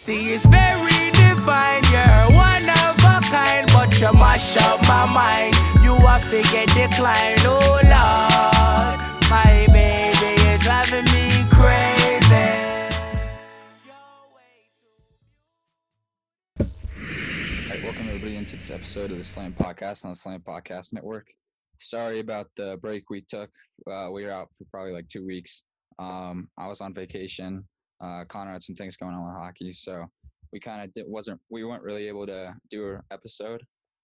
See, it's very divine. You're one of a kind, but you mash up my mind. You have to get decline, oh Lord. My baby is driving me crazy. Welcome everybody into this episode of the Slam Podcast on the Slam Podcast Network. Sorry about the break we took. Uh, we were out for probably like two weeks. Um, I was on vacation. Uh, Connor had some things going on with hockey, so we kind of wasn't we weren't really able to do an episode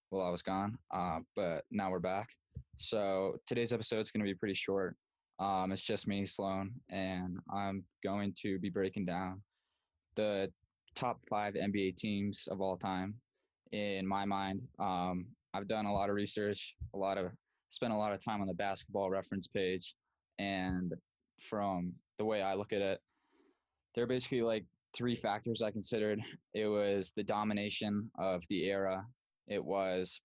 while I was gone. Uh, but now we're back. So today's episode is going to be pretty short. Um, it's just me, Sloan, and I'm going to be breaking down the top five NBA teams of all time in my mind. Um, I've done a lot of research, a lot of spent a lot of time on the basketball reference page, and from the way I look at it, there are basically like three factors I considered. It was the domination of the era, it was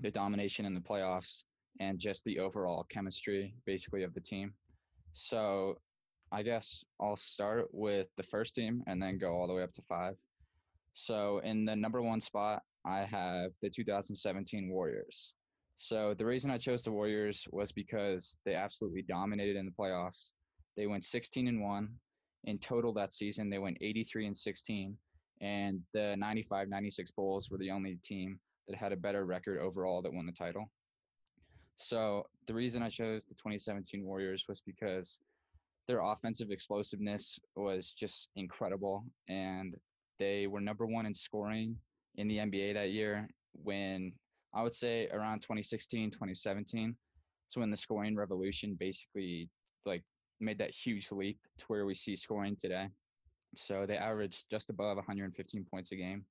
the domination in the playoffs, and just the overall chemistry, basically, of the team. So I guess I'll start with the first team and then go all the way up to five. So in the number one spot, I have the 2017 Warriors. So the reason I chose the Warriors was because they absolutely dominated in the playoffs. They went 16 and 1. In total that season, they went 83 and 16. And the 95 96 Bulls were the only team that had a better record overall that won the title. So the reason I chose the 2017 Warriors was because their offensive explosiveness was just incredible. And they were number one in scoring in the NBA that year when I would say around 2016, 2017. So when the scoring revolution basically like made that huge leap to where we see scoring today. So they averaged just above 115 points a game.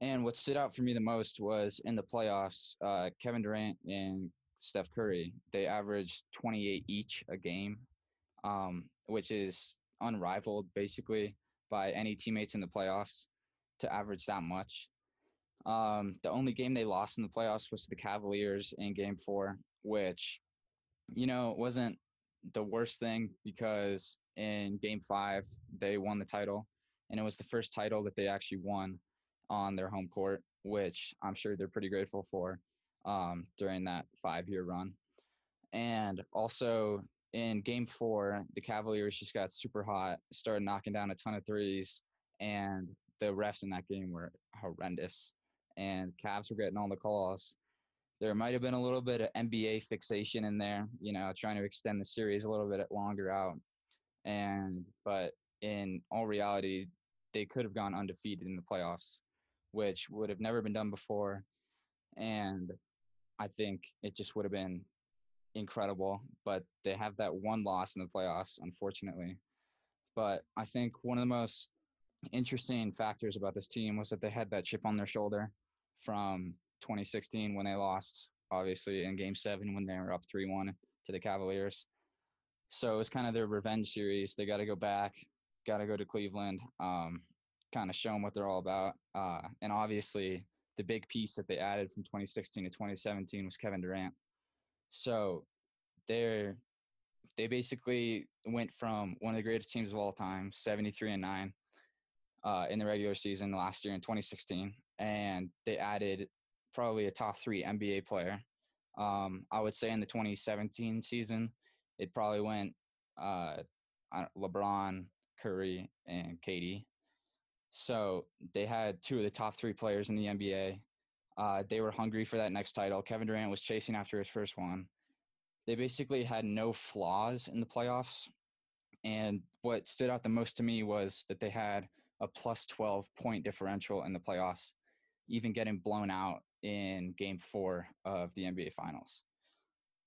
And what stood out for me the most was in the playoffs, uh, Kevin Durant and Steph Curry, they averaged 28 each a game, um, which is unrivaled basically by any teammates in the playoffs to average that much. Um, the only game they lost in the playoffs was the Cavaliers in game four, which, you know, wasn't the worst thing because in game five, they won the title. And it was the first title that they actually won on their home court, which I'm sure they're pretty grateful for um, during that five year run. And also in game four, the Cavaliers just got super hot, started knocking down a ton of threes, and the refs in that game were horrendous and Cavs were getting all the calls. There might have been a little bit of NBA fixation in there, you know, trying to extend the series a little bit longer out. And but in all reality, they could have gone undefeated in the playoffs, which would have never been done before. And I think it just would have been incredible. But they have that one loss in the playoffs, unfortunately. But I think one of the most interesting factors about this team was that they had that chip on their shoulder from 2016 when they lost, obviously, in game seven when they were up 3 1 to the Cavaliers. So it was kind of their revenge series. They got to go back, got to go to Cleveland, um, kind of show them what they're all about. Uh, and obviously, the big piece that they added from 2016 to 2017 was Kevin Durant. So they're they basically went from one of the greatest teams of all time, 73 and 9, uh, in the regular season last year in 2016, and they added probably a top three NBA player. Um, I would say in the 2017 season, it probably went uh, LeBron, Curry, and KD. So they had two of the top three players in the NBA. Uh, they were hungry for that next title. Kevin Durant was chasing after his first one. They basically had no flaws in the playoffs. And what stood out the most to me was that they had a plus 12 point differential in the playoffs, even getting blown out in game four of the NBA Finals.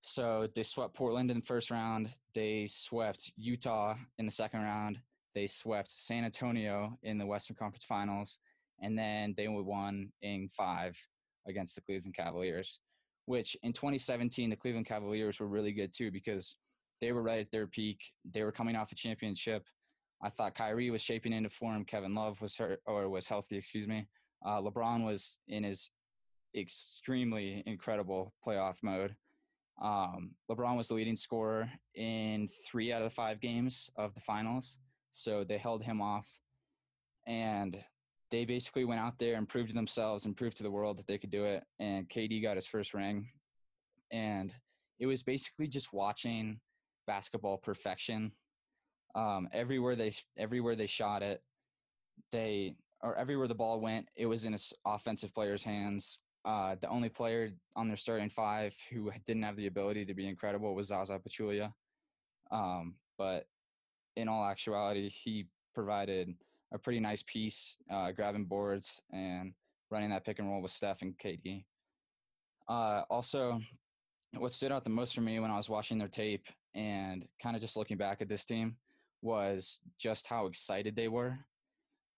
So they swept Portland in the first round. They swept Utah in the second round. They swept San Antonio in the Western Conference Finals. And then they won in five against the Cleveland Cavaliers, which in 2017, the Cleveland Cavaliers were really good too because they were right at their peak. They were coming off a championship. I thought Kyrie was shaping into form. Kevin Love was hurt or was healthy, excuse me. Uh, LeBron was in his extremely incredible playoff mode. Um, LeBron was the leading scorer in three out of the five games of the finals, so they held him off. and they basically went out there and proved to themselves and proved to the world that they could do it. And KD got his first ring, and it was basically just watching basketball perfection. Um, everywhere they everywhere they shot it, they or everywhere the ball went, it was in his offensive player's hands. Uh, the only player on their starting five who didn't have the ability to be incredible was Zaza Pachulia. Um, but in all actuality, he provided a pretty nice piece, uh, grabbing boards and running that pick and roll with Steph and KD. Uh, also, what stood out the most for me when I was watching their tape and kind of just looking back at this team was just how excited they were.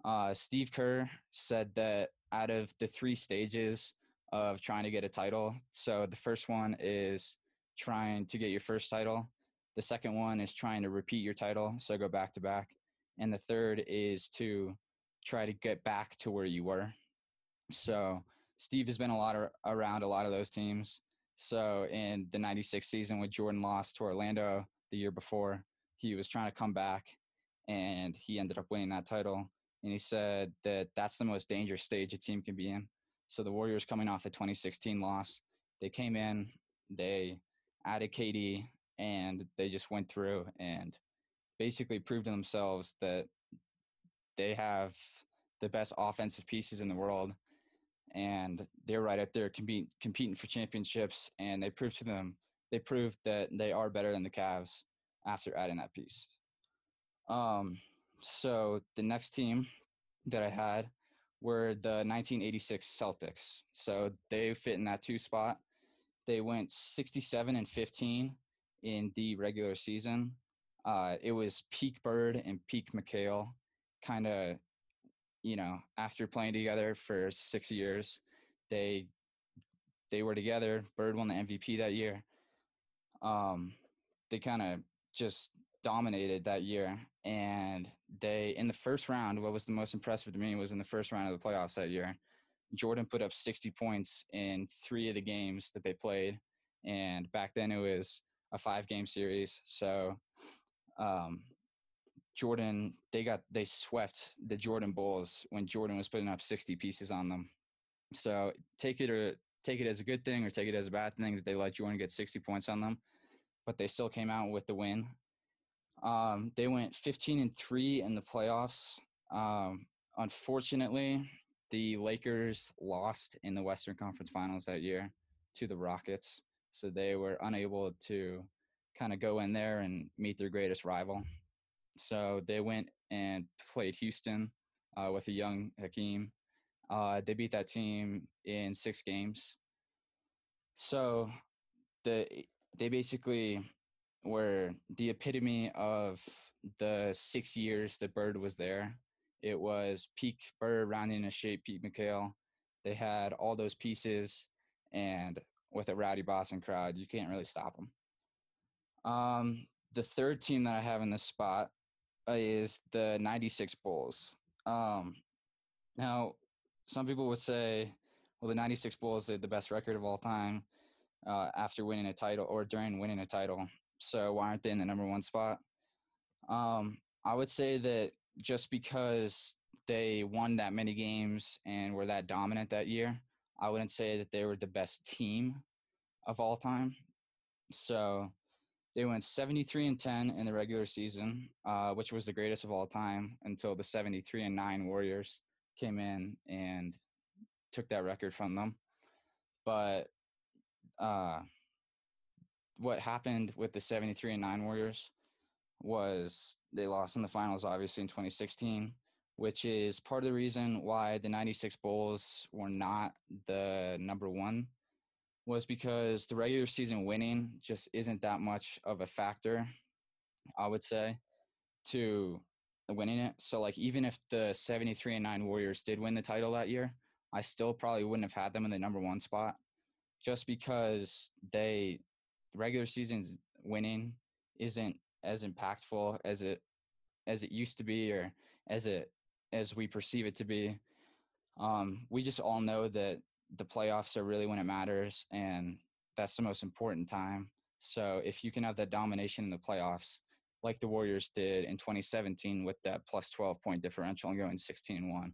Uh, Steve Kerr said that out of the three stages of trying to get a title, so the first one is trying to get your first title. The second one is trying to repeat your title, so go back to back. And the third is to try to get back to where you were. So Steve has been a lot of, around a lot of those teams. So in the 96 season when Jordan lost to Orlando the year before, he was trying to come back and he ended up winning that title. And he said that that's the most dangerous stage a team can be in. So the Warriors coming off the 2016 loss, they came in, they added KD, and they just went through and basically proved to themselves that they have the best offensive pieces in the world and they're right up there competing for championships and they proved to them they proved that they are better than the Cavs after adding that piece. Um, so the next team that I had were the 1986 Celtics. So they fit in that two spot. They went 67 and 15 in the regular season. Uh, it was peak Bird and peak McHale, kind of, you know, after playing together for six years, they they were together. Bird won the MVP that year. Um, they kind of just dominated that year, and they in the first round. What was the most impressive to me was in the first round of the playoffs that year. Jordan put up 60 points in three of the games that they played, and back then it was a five game series. So um, Jordan, they got they swept the Jordan Bulls when Jordan was putting up 60 pieces on them. So take it or take it as a good thing or take it as a bad thing that they let Jordan get 60 points on them, but they still came out with the win. Um, they went 15 and three in the playoffs. Um, unfortunately, the Lakers lost in the Western Conference Finals that year to the Rockets, so they were unable to kind of go in there and meet their greatest rival. So they went and played Houston uh, with a young Hakeem. Uh, they beat that team in six games. So the they basically were the epitome of the six years that Bird was there. It was peak Bird rounding a shape, Pete McHale. They had all those pieces, and with a rowdy Boston crowd, you can't really stop them. Um, the third team that I have in this spot is the 96 Bulls. Um, now, some people would say, well, the 96 Bulls are the best record of all time uh, after winning a title or during winning a title. So why aren't they in the number one spot? Um, I would say that just because they won that many games and were that dominant that year, I wouldn't say that they were the best team of all time. So they went 73 and 10 in the regular season, uh, which was the greatest of all time until the 73 and 9 Warriors came in and took that record from them. But uh, what happened with the 73 and 9 Warriors was they lost in the finals, obviously, in 2016, which is part of the reason why the 96 Bulls were not the number one was because the regular season winning just isn't that much of a factor, I would say, to winning it. So like even if the 73 and 9 Warriors did win the title that year, I still probably wouldn't have had them in the number 1 spot just because they regular season's winning isn't as impactful as it as it used to be or as it as we perceive it to be. Um, we just all know that the playoffs are really when it matters, and that's the most important time. So if you can have that domination in the playoffs, like the Warriors did in 2017 with that plus 12 point differential and going 16 and 1.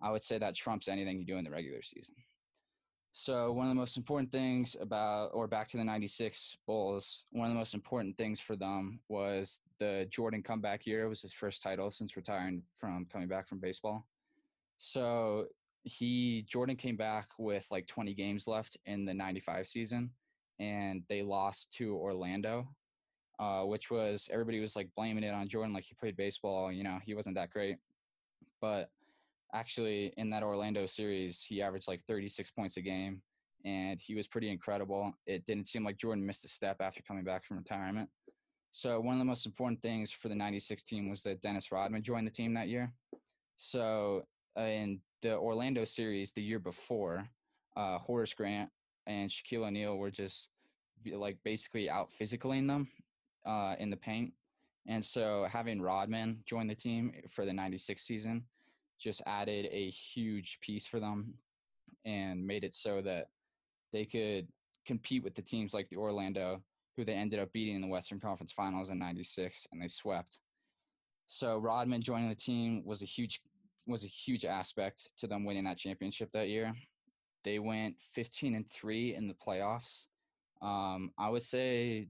I would say that trumps anything you do in the regular season. So, one of the most important things about, or back to the 96 Bulls, one of the most important things for them was the Jordan comeback year. It was his first title since retiring from coming back from baseball. So, he, Jordan came back with like 20 games left in the 95 season, and they lost to Orlando, uh, which was, everybody was like blaming it on Jordan, like he played baseball, you know, he wasn't that great. But actually in that Orlando series, he averaged like 36 points a game and he was pretty incredible. It didn't seem like Jordan missed a step after coming back from retirement. So one of the most important things for the 96 team was that Dennis Rodman joined the team that year. So in the Orlando series the year before, uh, Horace Grant and Shaquille O'Neal were just like basically out physicaling them uh, in the paint. And so having Rodman join the team for the 96 season – just added a huge piece for them and made it so that they could compete with the teams like the Orlando, who they ended up beating in the Western Conference Finals in '96, and they swept. So Rodman joining the team was a huge was a huge aspect to them winning that championship that year. They went 15 and three in the playoffs. Um, I would say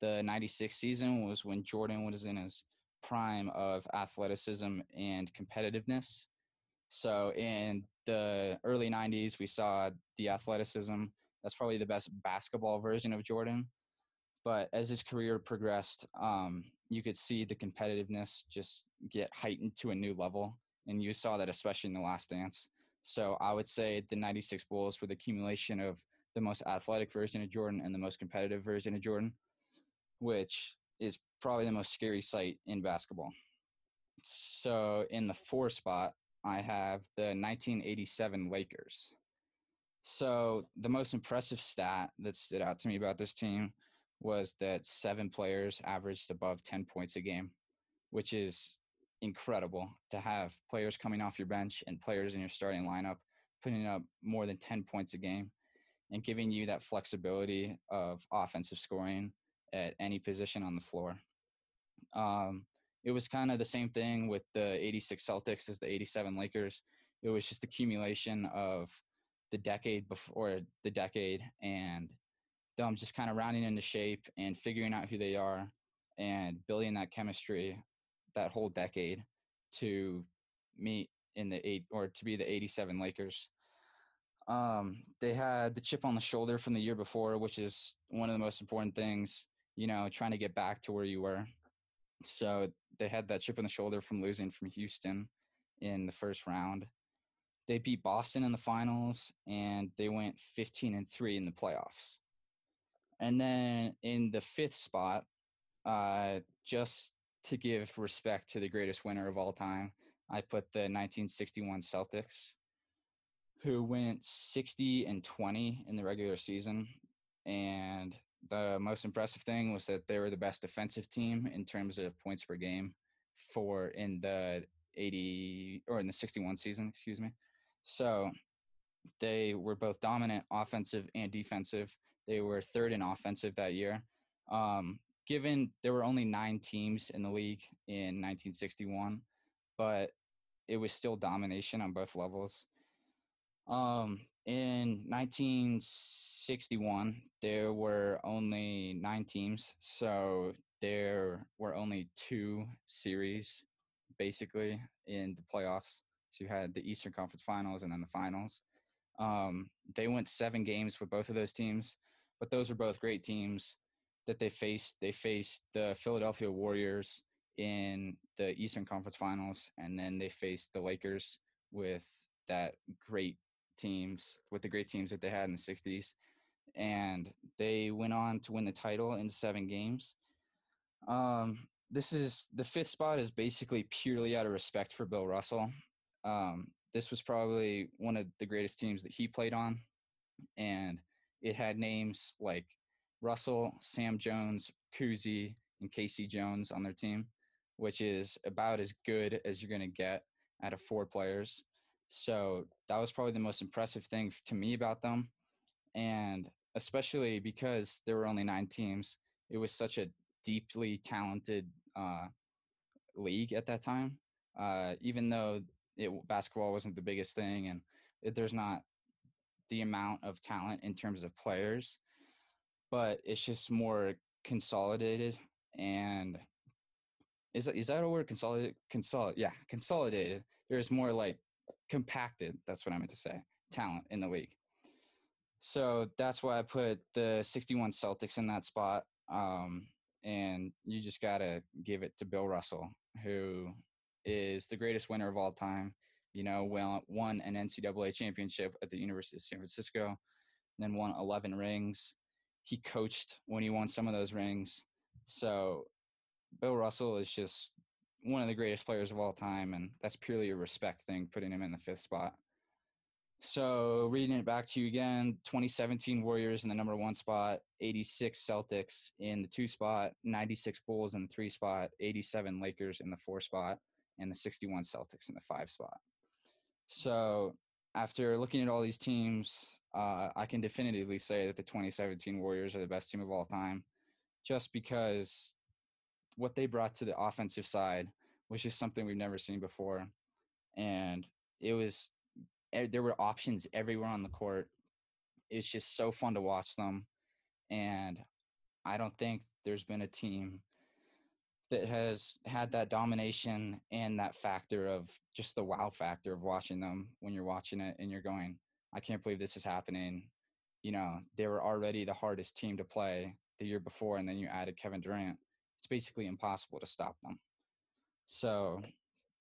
the '96 season was when Jordan was in his prime of athleticism and competitiveness. So in the early 90s, we saw the athleticism. That's probably the best basketball version of Jordan. But as his career progressed, um, you could see the competitiveness just get heightened to a new level. And you saw that especially in the last dance. So I would say the 96 Bulls were the accumulation of the most athletic version of Jordan and the most competitive version of Jordan, which is probably the most scary sight in basketball. So in the four spot, I have the 1987 Lakers. So the most impressive stat that stood out to me about this team was that seven players averaged above 10 points a game, which is incredible to have players coming off your bench and players in your starting lineup putting up more than 10 points a game and giving you that flexibility of offensive scoring at any position on the floor. Um, it was kind of the same thing with the 86 Celtics as the 87 Lakers. It was just accumulation of the decade before the decade and them just kind of rounding into shape and figuring out who they are and building that chemistry that whole decade to meet in the eight or to be the 87 Lakers. Um, they had the chip on the shoulder from the year before, which is one of the most important things, you know, trying to get back to where you were. So they had that chip on the shoulder from losing from Houston in the first round. They beat Boston in the finals and they went 15 and 3 in the playoffs. And then in the fifth spot, uh, just to give respect to the greatest winner of all time, I put the 1961 Celtics, who went 60 and 20 in the regular season. And the most impressive thing was that they were the best defensive team in terms of points per game for in the 80 or in the 61 season, excuse me. So they were both dominant offensive and defensive. They were third in offensive that year. Um, given there were only nine teams in the league in 1961, but it was still domination on both levels. Um, in 1961, there were only nine teams, so there were only two series basically in the playoffs. So you had the Eastern Conference Finals and then the finals. Um, they went seven games with both of those teams, but those were both great teams that they faced. They faced the Philadelphia Warriors in the Eastern Conference Finals, and then they faced the Lakers with that great teams with the great teams that they had in the 60s and they went on to win the title in seven games. Um, this is the fifth spot is basically purely out of respect for bill russell. Um, this was probably one of the greatest teams that he played on and it had names like russell sam jones Cousy, and K.C. Jones on their team which is about as good as you're going to get out of four players so that was probably the most impressive thing to me about them. And especially because there were only nine teams, it was such a deeply talented uh, league at that time. Uh, even though it, basketball wasn't the biggest thing, and it, there's not the amount of talent in terms of players, but it's just more consolidated and is is that a word consolidated consolidate yeah consolidated there's more like compacted that's what i meant to say talent in the league. So that's why i put the 61 celtics in that spot um, and you just gotta give it to bill russell who is the greatest winner of all time you know well won an ncaa championship at the university of san francisco then won 11 rings. He coached when he won some of those rings. So Bill Russell is just one of the greatest players of all time, and that's purely a respect thing, putting him in the fifth spot. So, reading it back to you again 2017 Warriors in the number one spot, 86 Celtics in the two spot, 96 Bulls in the three spot, 87 Lakers in the four spot, and the 61 Celtics in the five spot. So, after looking at all these teams, uh, I can definitively say that the 2017 Warriors are the best team of all time, just because what they brought to the offensive side was just something we've never seen before, and it was eh, there were options everywhere on the court. It's just so fun to watch them, and I don't think there's been a team that has had that domination and that factor of just the wow factor of watching them when you're watching it and you're going, I can't believe this is happening. You know, they were already the hardest team to play the year before, and then you added Kevin Durant it's basically impossible to stop them. So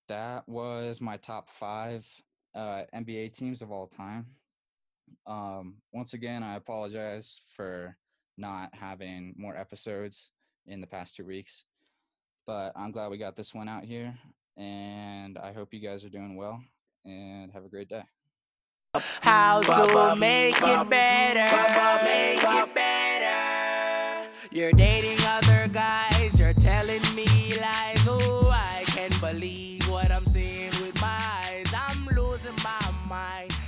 that was my top five uh, NBA teams of all time. Um, once again, I apologize for not having more episodes in the past two weeks, but I'm glad we got this one out here. And I hope you guys are doing well and have a great day. How to make it better, make it better. You're dating other guys, you're telling me lies. Oh, I can't believe what I'm seeing with my eyes. I'm losing my mind.